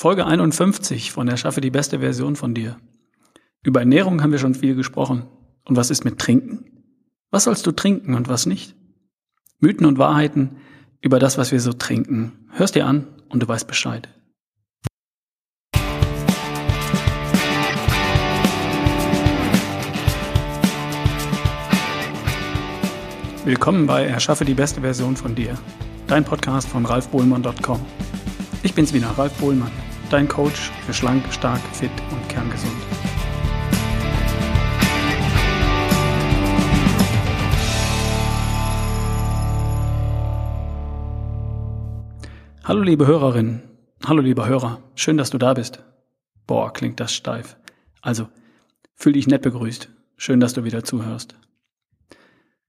Folge 51 von Erschaffe die beste Version von dir. Über Ernährung haben wir schon viel gesprochen. Und was ist mit Trinken? Was sollst du trinken und was nicht? Mythen und Wahrheiten über das, was wir so trinken. Hörst dir an und du weißt Bescheid. Willkommen bei Erschaffe die beste Version von dir. Dein Podcast von ralfbohlmann.com. Ich bin's wieder, Ralf Bohlmann dein Coach für schlank, stark, fit und kerngesund. Hallo liebe Hörerin, hallo lieber Hörer, schön, dass du da bist. Boah, klingt das steif. Also, fühl dich nett begrüßt. Schön, dass du wieder zuhörst.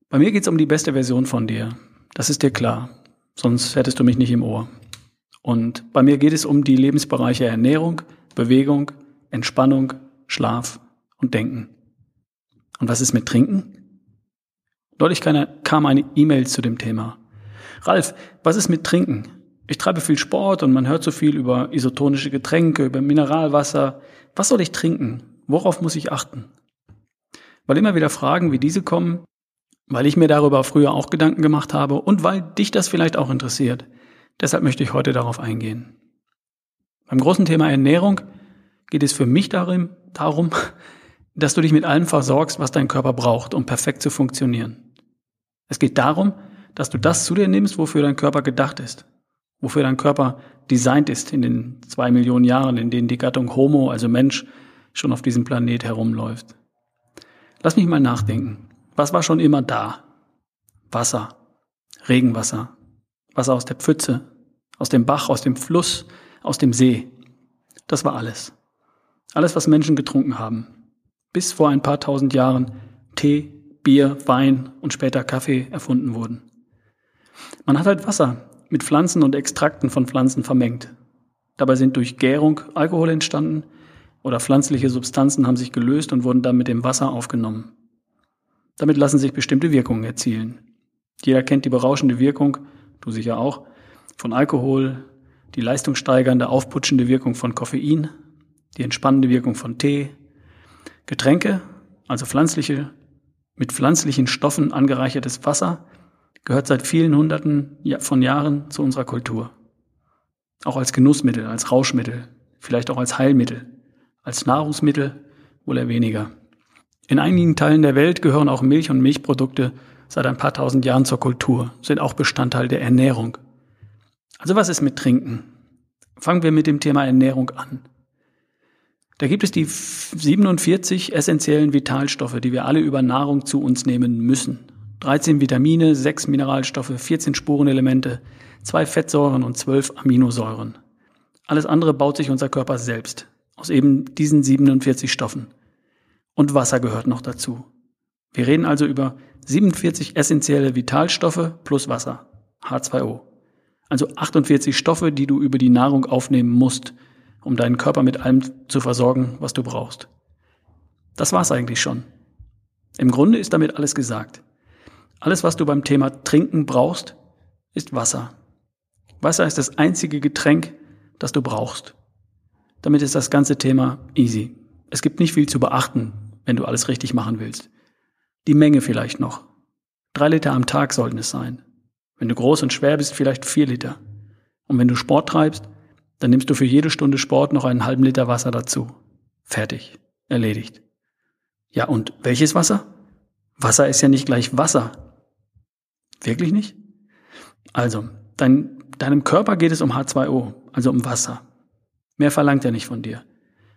Bei mir geht's um die beste Version von dir. Das ist dir klar. Sonst hättest du mich nicht im Ohr. Und bei mir geht es um die Lebensbereiche Ernährung, Bewegung, Entspannung, Schlaf und Denken. Und was ist mit Trinken? Neulich kam eine E-Mail zu dem Thema. Ralf, was ist mit Trinken? Ich treibe viel Sport und man hört so viel über isotonische Getränke, über Mineralwasser. Was soll ich trinken? Worauf muss ich achten? Weil immer wieder Fragen wie diese kommen, weil ich mir darüber früher auch Gedanken gemacht habe und weil dich das vielleicht auch interessiert. Deshalb möchte ich heute darauf eingehen. Beim großen Thema Ernährung geht es für mich darin, darum, dass du dich mit allem versorgst, was dein Körper braucht, um perfekt zu funktionieren. Es geht darum, dass du das zu dir nimmst, wofür dein Körper gedacht ist, wofür dein Körper designt ist in den zwei Millionen Jahren, in denen die Gattung Homo, also Mensch, schon auf diesem Planet herumläuft. Lass mich mal nachdenken. Was war schon immer da? Wasser, Regenwasser, Wasser aus der Pfütze, aus dem Bach, aus dem Fluss, aus dem See. Das war alles. Alles, was Menschen getrunken haben. Bis vor ein paar tausend Jahren Tee, Bier, Wein und später Kaffee erfunden wurden. Man hat halt Wasser mit Pflanzen und Extrakten von Pflanzen vermengt. Dabei sind durch Gärung Alkohol entstanden oder pflanzliche Substanzen haben sich gelöst und wurden dann mit dem Wasser aufgenommen. Damit lassen sich bestimmte Wirkungen erzielen. Jeder kennt die berauschende Wirkung du sicher auch, von Alkohol, die leistungssteigernde, aufputschende Wirkung von Koffein, die entspannende Wirkung von Tee, Getränke, also pflanzliche, mit pflanzlichen Stoffen angereichertes Wasser, gehört seit vielen Hunderten von Jahren zu unserer Kultur. Auch als Genussmittel, als Rauschmittel, vielleicht auch als Heilmittel, als Nahrungsmittel wohl eher weniger. In einigen Teilen der Welt gehören auch Milch und Milchprodukte seit ein paar tausend Jahren zur Kultur, sind auch Bestandteil der Ernährung. Also was ist mit Trinken? Fangen wir mit dem Thema Ernährung an. Da gibt es die 47 essentiellen Vitalstoffe, die wir alle über Nahrung zu uns nehmen müssen. 13 Vitamine, 6 Mineralstoffe, 14 Spurenelemente, 2 Fettsäuren und 12 Aminosäuren. Alles andere baut sich unser Körper selbst aus eben diesen 47 Stoffen. Und Wasser gehört noch dazu. Wir reden also über 47 essentielle Vitalstoffe plus Wasser, H2O. Also 48 Stoffe, die du über die Nahrung aufnehmen musst, um deinen Körper mit allem zu versorgen, was du brauchst. Das war's eigentlich schon. Im Grunde ist damit alles gesagt. Alles, was du beim Thema Trinken brauchst, ist Wasser. Wasser ist das einzige Getränk, das du brauchst. Damit ist das ganze Thema easy. Es gibt nicht viel zu beachten, wenn du alles richtig machen willst. Die Menge vielleicht noch. Drei Liter am Tag sollten es sein. Wenn du groß und schwer bist, vielleicht vier Liter. Und wenn du Sport treibst, dann nimmst du für jede Stunde Sport noch einen halben Liter Wasser dazu. Fertig. Erledigt. Ja, und welches Wasser? Wasser ist ja nicht gleich Wasser. Wirklich nicht? Also, dein, deinem Körper geht es um H2O, also um Wasser. Mehr verlangt er nicht von dir.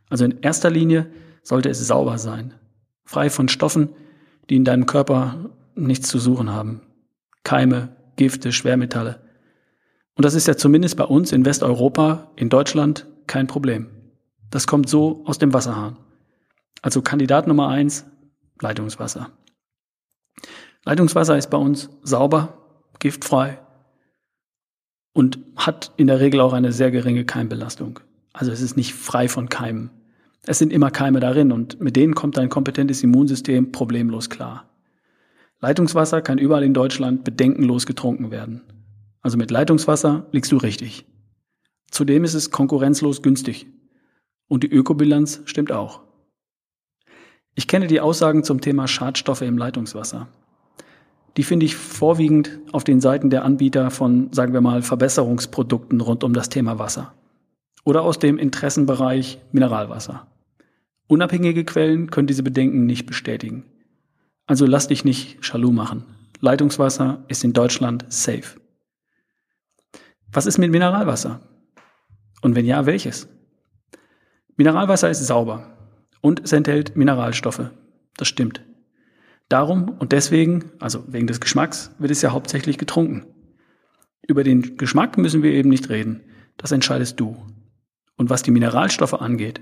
Also in erster Linie sollte es sauber sein, frei von Stoffen, die in deinem Körper nichts zu suchen haben. Keime, Gifte, Schwermetalle. Und das ist ja zumindest bei uns in Westeuropa, in Deutschland, kein Problem. Das kommt so aus dem Wasserhahn. Also Kandidat Nummer eins, Leitungswasser. Leitungswasser ist bei uns sauber, giftfrei und hat in der Regel auch eine sehr geringe Keimbelastung. Also es ist nicht frei von Keimen. Es sind immer Keime darin und mit denen kommt dein kompetentes Immunsystem problemlos klar. Leitungswasser kann überall in Deutschland bedenkenlos getrunken werden. Also mit Leitungswasser liegst du richtig. Zudem ist es konkurrenzlos günstig. Und die Ökobilanz stimmt auch. Ich kenne die Aussagen zum Thema Schadstoffe im Leitungswasser. Die finde ich vorwiegend auf den Seiten der Anbieter von, sagen wir mal, Verbesserungsprodukten rund um das Thema Wasser. Oder aus dem Interessenbereich Mineralwasser. Unabhängige Quellen können diese Bedenken nicht bestätigen. Also lass dich nicht schalu machen. Leitungswasser ist in Deutschland safe. Was ist mit Mineralwasser? Und wenn ja, welches? Mineralwasser ist sauber und es enthält Mineralstoffe. Das stimmt. Darum und deswegen, also wegen des Geschmacks, wird es ja hauptsächlich getrunken. Über den Geschmack müssen wir eben nicht reden. Das entscheidest du. Und was die Mineralstoffe angeht,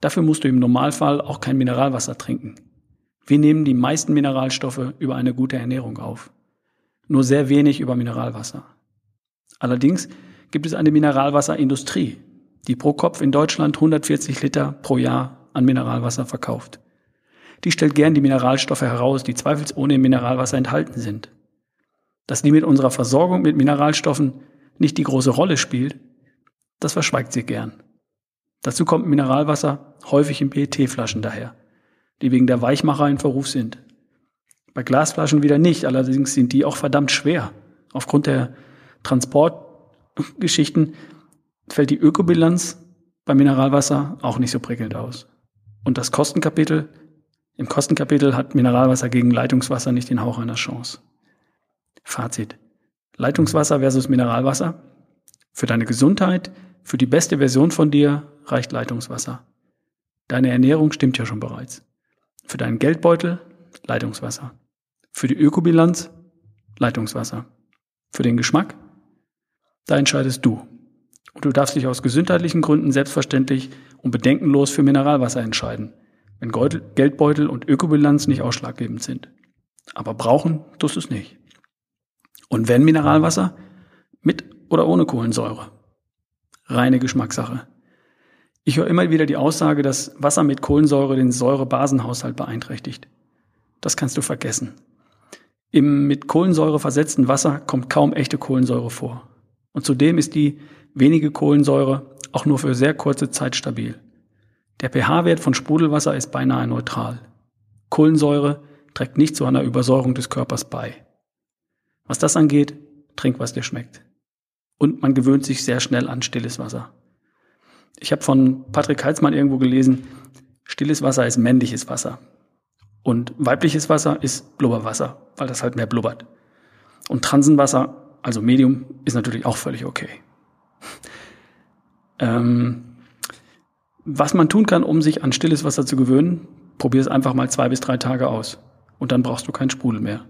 dafür musst du im Normalfall auch kein Mineralwasser trinken. Wir nehmen die meisten Mineralstoffe über eine gute Ernährung auf. Nur sehr wenig über Mineralwasser. Allerdings gibt es eine Mineralwasserindustrie, die pro Kopf in Deutschland 140 Liter pro Jahr an Mineralwasser verkauft. Die stellt gern die Mineralstoffe heraus, die zweifelsohne im Mineralwasser enthalten sind. Dass die mit unserer Versorgung mit Mineralstoffen nicht die große Rolle spielt, das verschweigt sie gern. Dazu kommt Mineralwasser häufig in PET-Flaschen daher, die wegen der Weichmacher in Verruf sind. Bei Glasflaschen wieder nicht, allerdings sind die auch verdammt schwer. Aufgrund der Transportgeschichten fällt die Ökobilanz bei Mineralwasser auch nicht so prickelnd aus. Und das Kostenkapitel im Kostenkapitel hat Mineralwasser gegen Leitungswasser nicht den Hauch einer Chance. Fazit. Leitungswasser versus Mineralwasser. Für deine Gesundheit, für die beste Version von dir reicht Leitungswasser. Deine Ernährung stimmt ja schon bereits. Für deinen Geldbeutel Leitungswasser. Für die Ökobilanz Leitungswasser. Für den Geschmack? Da entscheidest du. Und du darfst dich aus gesundheitlichen Gründen selbstverständlich und bedenkenlos für Mineralwasser entscheiden wenn Geldbeutel und Ökobilanz nicht ausschlaggebend sind. Aber brauchen tust du es nicht. Und wenn Mineralwasser, mit oder ohne Kohlensäure. Reine Geschmackssache. Ich höre immer wieder die Aussage, dass Wasser mit Kohlensäure den Säurebasenhaushalt beeinträchtigt. Das kannst du vergessen. Im mit Kohlensäure versetzten Wasser kommt kaum echte Kohlensäure vor. Und zudem ist die wenige Kohlensäure auch nur für sehr kurze Zeit stabil. Der pH-Wert von Sprudelwasser ist beinahe neutral. Kohlensäure trägt nicht zu einer Übersäuerung des Körpers bei. Was das angeht, trink, was dir schmeckt. Und man gewöhnt sich sehr schnell an stilles Wasser. Ich habe von Patrick Heitzmann irgendwo gelesen, stilles Wasser ist männliches Wasser. Und weibliches Wasser ist Blubberwasser, weil das halt mehr blubbert. Und Transenwasser, also Medium, ist natürlich auch völlig okay. ähm, was man tun kann, um sich an stilles Wasser zu gewöhnen, probier es einfach mal zwei bis drei Tage aus. Und dann brauchst du keinen Sprudel mehr.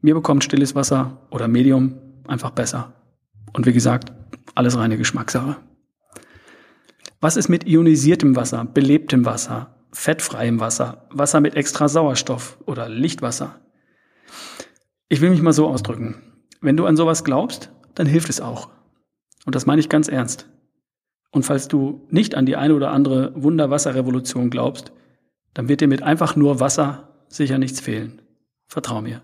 Mir bekommt stilles Wasser oder Medium einfach besser. Und wie gesagt, alles reine Geschmackssache. Was ist mit ionisiertem Wasser, belebtem Wasser, fettfreiem Wasser, Wasser mit extra Sauerstoff oder Lichtwasser? Ich will mich mal so ausdrücken. Wenn du an sowas glaubst, dann hilft es auch. Und das meine ich ganz ernst. Und falls du nicht an die eine oder andere Wunderwasserrevolution glaubst, dann wird dir mit einfach nur Wasser sicher nichts fehlen. Vertrau mir.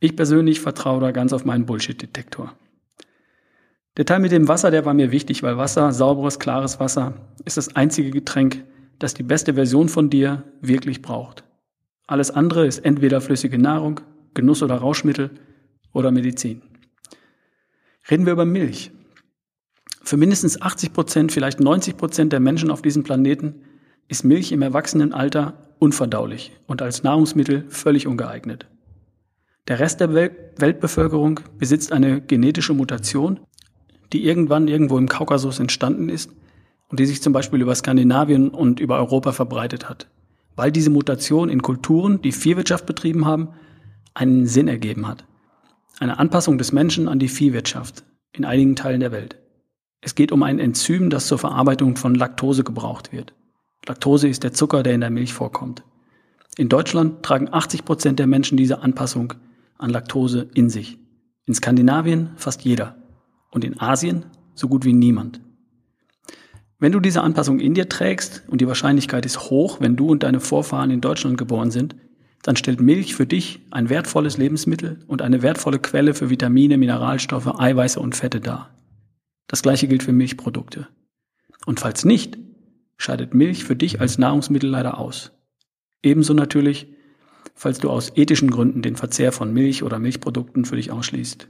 Ich persönlich vertraue da ganz auf meinen Bullshit-Detektor. Der Teil mit dem Wasser, der war mir wichtig, weil Wasser, sauberes, klares Wasser, ist das einzige Getränk, das die beste Version von dir wirklich braucht. Alles andere ist entweder flüssige Nahrung, Genuss oder Rauschmittel oder Medizin. Reden wir über Milch. Für mindestens 80 Prozent, vielleicht 90 Prozent der Menschen auf diesem Planeten ist Milch im Erwachsenenalter unverdaulich und als Nahrungsmittel völlig ungeeignet. Der Rest der Wel Weltbevölkerung besitzt eine genetische Mutation, die irgendwann irgendwo im Kaukasus entstanden ist und die sich zum Beispiel über Skandinavien und über Europa verbreitet hat, weil diese Mutation in Kulturen, die Viehwirtschaft betrieben haben, einen Sinn ergeben hat. Eine Anpassung des Menschen an die Viehwirtschaft in einigen Teilen der Welt. Es geht um ein Enzym, das zur Verarbeitung von Laktose gebraucht wird. Laktose ist der Zucker, der in der Milch vorkommt. In Deutschland tragen 80 Prozent der Menschen diese Anpassung an Laktose in sich. In Skandinavien fast jeder. Und in Asien so gut wie niemand. Wenn du diese Anpassung in dir trägst, und die Wahrscheinlichkeit ist hoch, wenn du und deine Vorfahren in Deutschland geboren sind, dann stellt Milch für dich ein wertvolles Lebensmittel und eine wertvolle Quelle für Vitamine, Mineralstoffe, Eiweiße und Fette dar. Das gleiche gilt für Milchprodukte. Und falls nicht, scheidet Milch für dich als Nahrungsmittel leider aus. Ebenso natürlich, falls du aus ethischen Gründen den Verzehr von Milch oder Milchprodukten für dich ausschließt.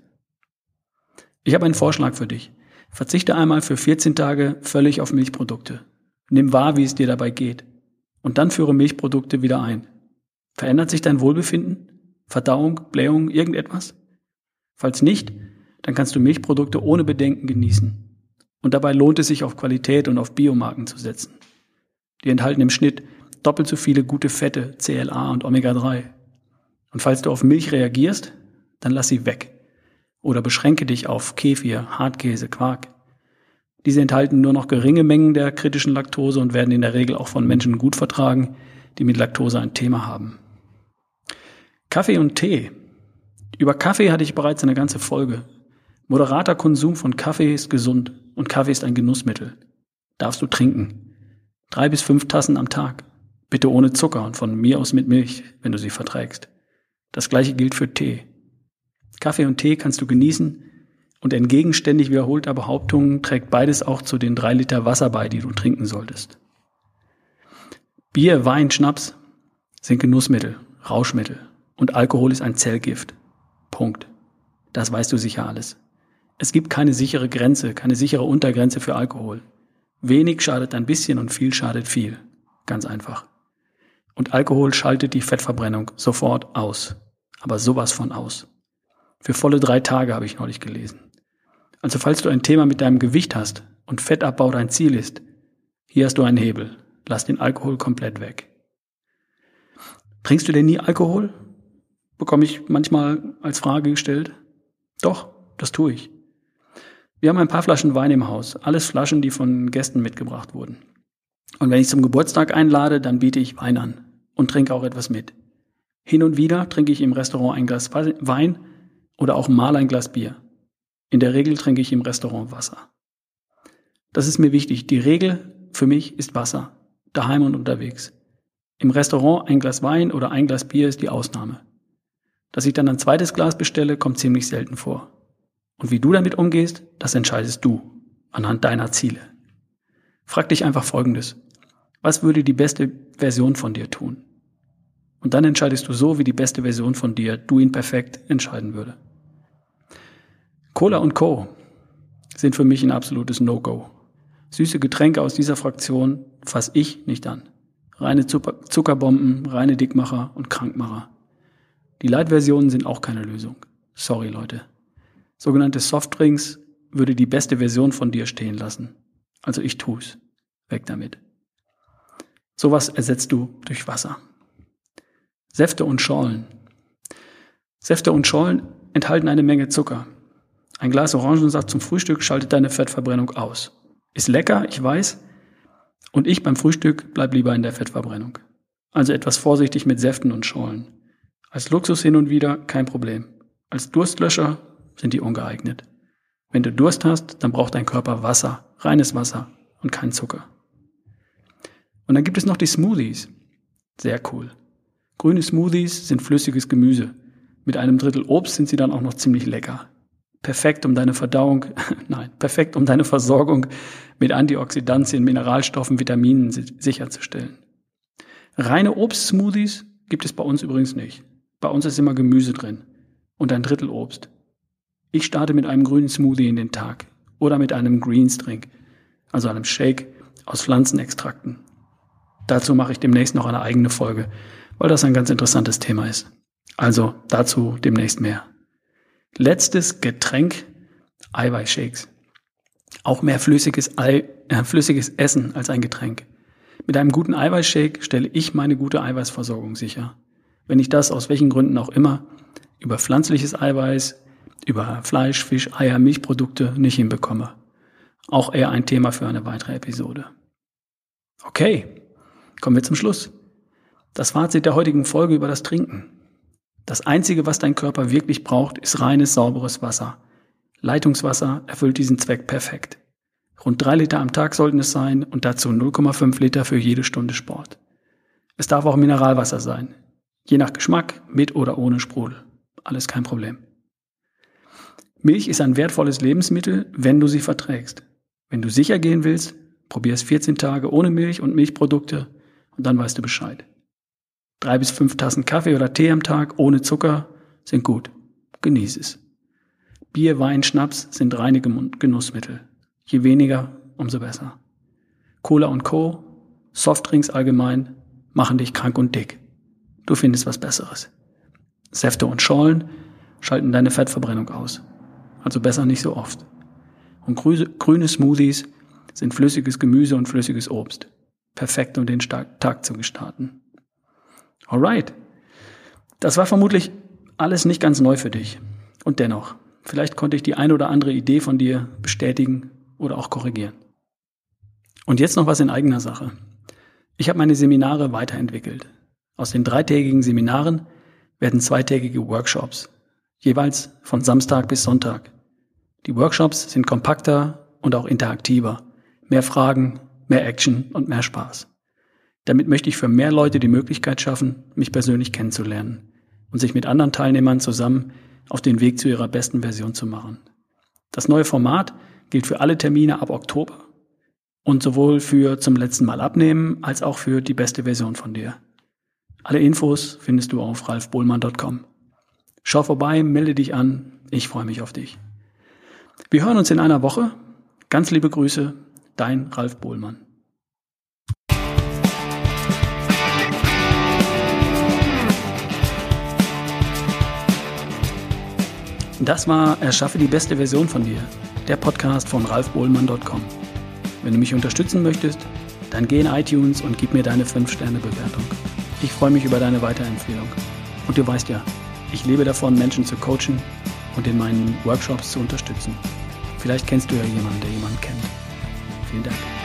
Ich habe einen Vorschlag für dich. Verzichte einmal für 14 Tage völlig auf Milchprodukte. Nimm wahr, wie es dir dabei geht. Und dann führe Milchprodukte wieder ein. Verändert sich dein Wohlbefinden? Verdauung, Blähung, irgendetwas? Falls nicht, dann kannst du Milchprodukte ohne Bedenken genießen. Und dabei lohnt es sich auf Qualität und auf Biomarken zu setzen. Die enthalten im Schnitt doppelt so viele gute Fette, CLA und Omega-3. Und falls du auf Milch reagierst, dann lass sie weg. Oder beschränke dich auf Kefir, Hartkäse, Quark. Diese enthalten nur noch geringe Mengen der kritischen Laktose und werden in der Regel auch von Menschen gut vertragen, die mit Laktose ein Thema haben. Kaffee und Tee. Über Kaffee hatte ich bereits eine ganze Folge. Moderater Konsum von Kaffee ist gesund und Kaffee ist ein Genussmittel. Darfst du trinken. Drei bis fünf Tassen am Tag. Bitte ohne Zucker und von mir aus mit Milch, wenn du sie verträgst. Das gleiche gilt für Tee. Kaffee und Tee kannst du genießen und entgegen ständig wiederholter Behauptungen trägt beides auch zu den drei Liter Wasser bei, die du trinken solltest. Bier, Wein, Schnaps sind Genussmittel, Rauschmittel und Alkohol ist ein Zellgift. Punkt. Das weißt du sicher alles. Es gibt keine sichere Grenze, keine sichere Untergrenze für Alkohol. Wenig schadet ein bisschen und viel schadet viel. Ganz einfach. Und Alkohol schaltet die Fettverbrennung sofort aus. Aber sowas von aus. Für volle drei Tage habe ich neulich gelesen. Also falls du ein Thema mit deinem Gewicht hast und Fettabbau dein Ziel ist, hier hast du einen Hebel. Lass den Alkohol komplett weg. Trinkst du denn nie Alkohol? Bekomme ich manchmal als Frage gestellt. Doch, das tue ich. Wir haben ein paar Flaschen Wein im Haus. Alles Flaschen, die von Gästen mitgebracht wurden. Und wenn ich zum Geburtstag einlade, dann biete ich Wein an und trinke auch etwas mit. Hin und wieder trinke ich im Restaurant ein Glas Wein oder auch mal ein Glas Bier. In der Regel trinke ich im Restaurant Wasser. Das ist mir wichtig. Die Regel für mich ist Wasser, daheim und unterwegs. Im Restaurant ein Glas Wein oder ein Glas Bier ist die Ausnahme. Dass ich dann ein zweites Glas bestelle, kommt ziemlich selten vor. Und wie du damit umgehst, das entscheidest du anhand deiner Ziele. Frag dich einfach Folgendes. Was würde die beste Version von dir tun? Und dann entscheidest du so, wie die beste Version von dir, du ihn perfekt, entscheiden würde. Cola und Co. sind für mich ein absolutes No-Go. Süße Getränke aus dieser Fraktion fasse ich nicht an. Reine Zuckerbomben, reine Dickmacher und Krankmacher. Die Light-Versionen sind auch keine Lösung. Sorry, Leute. Sogenannte Softdrinks würde die beste Version von dir stehen lassen. Also ich tu's. Weg damit. Sowas ersetzt du durch Wasser. Säfte und Schorlen. Säfte und Schorlen enthalten eine Menge Zucker. Ein Glas Orangensaft zum Frühstück schaltet deine Fettverbrennung aus. Ist lecker, ich weiß. Und ich beim Frühstück bleib lieber in der Fettverbrennung. Also etwas vorsichtig mit Säften und Schorlen. Als Luxus hin und wieder kein Problem. Als Durstlöscher sind die ungeeignet. Wenn du Durst hast, dann braucht dein Körper Wasser, reines Wasser und kein Zucker. Und dann gibt es noch die Smoothies. Sehr cool. Grüne Smoothies sind flüssiges Gemüse. Mit einem Drittel Obst sind sie dann auch noch ziemlich lecker. Perfekt, um deine Verdauung, nein, perfekt, um deine Versorgung mit Antioxidantien, Mineralstoffen, Vitaminen sicherzustellen. Reine Obstsmoothies gibt es bei uns übrigens nicht. Bei uns ist immer Gemüse drin und ein Drittel Obst. Ich starte mit einem grünen Smoothie in den Tag oder mit einem Greens Drink, also einem Shake aus Pflanzenextrakten. Dazu mache ich demnächst noch eine eigene Folge weil das ein ganz interessantes Thema ist. Also dazu demnächst mehr. Letztes Getränk, Eiweißshakes. Auch mehr flüssiges, Ei, äh, flüssiges Essen als ein Getränk. Mit einem guten Eiweißshake stelle ich meine gute Eiweißversorgung sicher. Wenn ich das aus welchen Gründen auch immer über pflanzliches Eiweiß, über Fleisch, Fisch, Eier, Milchprodukte nicht hinbekomme. Auch eher ein Thema für eine weitere Episode. Okay, kommen wir zum Schluss. Das Fazit der heutigen Folge über das Trinken. Das Einzige, was dein Körper wirklich braucht, ist reines, sauberes Wasser. Leitungswasser erfüllt diesen Zweck perfekt. Rund drei Liter am Tag sollten es sein und dazu 0,5 Liter für jede Stunde Sport. Es darf auch Mineralwasser sein. Je nach Geschmack, mit oder ohne Sprudel. Alles kein Problem. Milch ist ein wertvolles Lebensmittel, wenn du sie verträgst. Wenn du sicher gehen willst, probier es 14 Tage ohne Milch und Milchprodukte und dann weißt du Bescheid. Drei bis fünf Tassen Kaffee oder Tee am Tag ohne Zucker sind gut. Genieß es. Bier, Wein, Schnaps sind reine Genussmittel. Je weniger, umso besser. Cola und Co., Softdrinks allgemein, machen dich krank und dick. Du findest was Besseres. Säfte und Schollen schalten deine Fettverbrennung aus. Also besser nicht so oft. Und grüne Smoothies sind flüssiges Gemüse und flüssiges Obst. Perfekt, um den Tag zu gestalten. Alright. Das war vermutlich alles nicht ganz neu für dich. Und dennoch, vielleicht konnte ich die eine oder andere Idee von dir bestätigen oder auch korrigieren. Und jetzt noch was in eigener Sache. Ich habe meine Seminare weiterentwickelt. Aus den dreitägigen Seminaren werden zweitägige Workshops, jeweils von Samstag bis Sonntag. Die Workshops sind kompakter und auch interaktiver. Mehr Fragen, mehr Action und mehr Spaß. Damit möchte ich für mehr Leute die Möglichkeit schaffen, mich persönlich kennenzulernen und sich mit anderen Teilnehmern zusammen auf den Weg zu ihrer besten Version zu machen. Das neue Format gilt für alle Termine ab Oktober und sowohl für zum letzten Mal abnehmen als auch für die beste Version von dir. Alle Infos findest du auf ralfbohlmann.com. Schau vorbei, melde dich an, ich freue mich auf dich. Wir hören uns in einer Woche. Ganz liebe Grüße, dein Ralf Bohlmann. Das war Erschaffe die beste Version von dir, der Podcast von ralfbohlmann.com. Wenn du mich unterstützen möchtest, dann geh in iTunes und gib mir deine 5-Sterne-Bewertung. Ich freue mich über deine Weiterempfehlung. Und du weißt ja, ich lebe davon, Menschen zu coachen und in meinen Workshops zu unterstützen. Vielleicht kennst du ja jemanden, der jemanden kennt. Vielen Dank.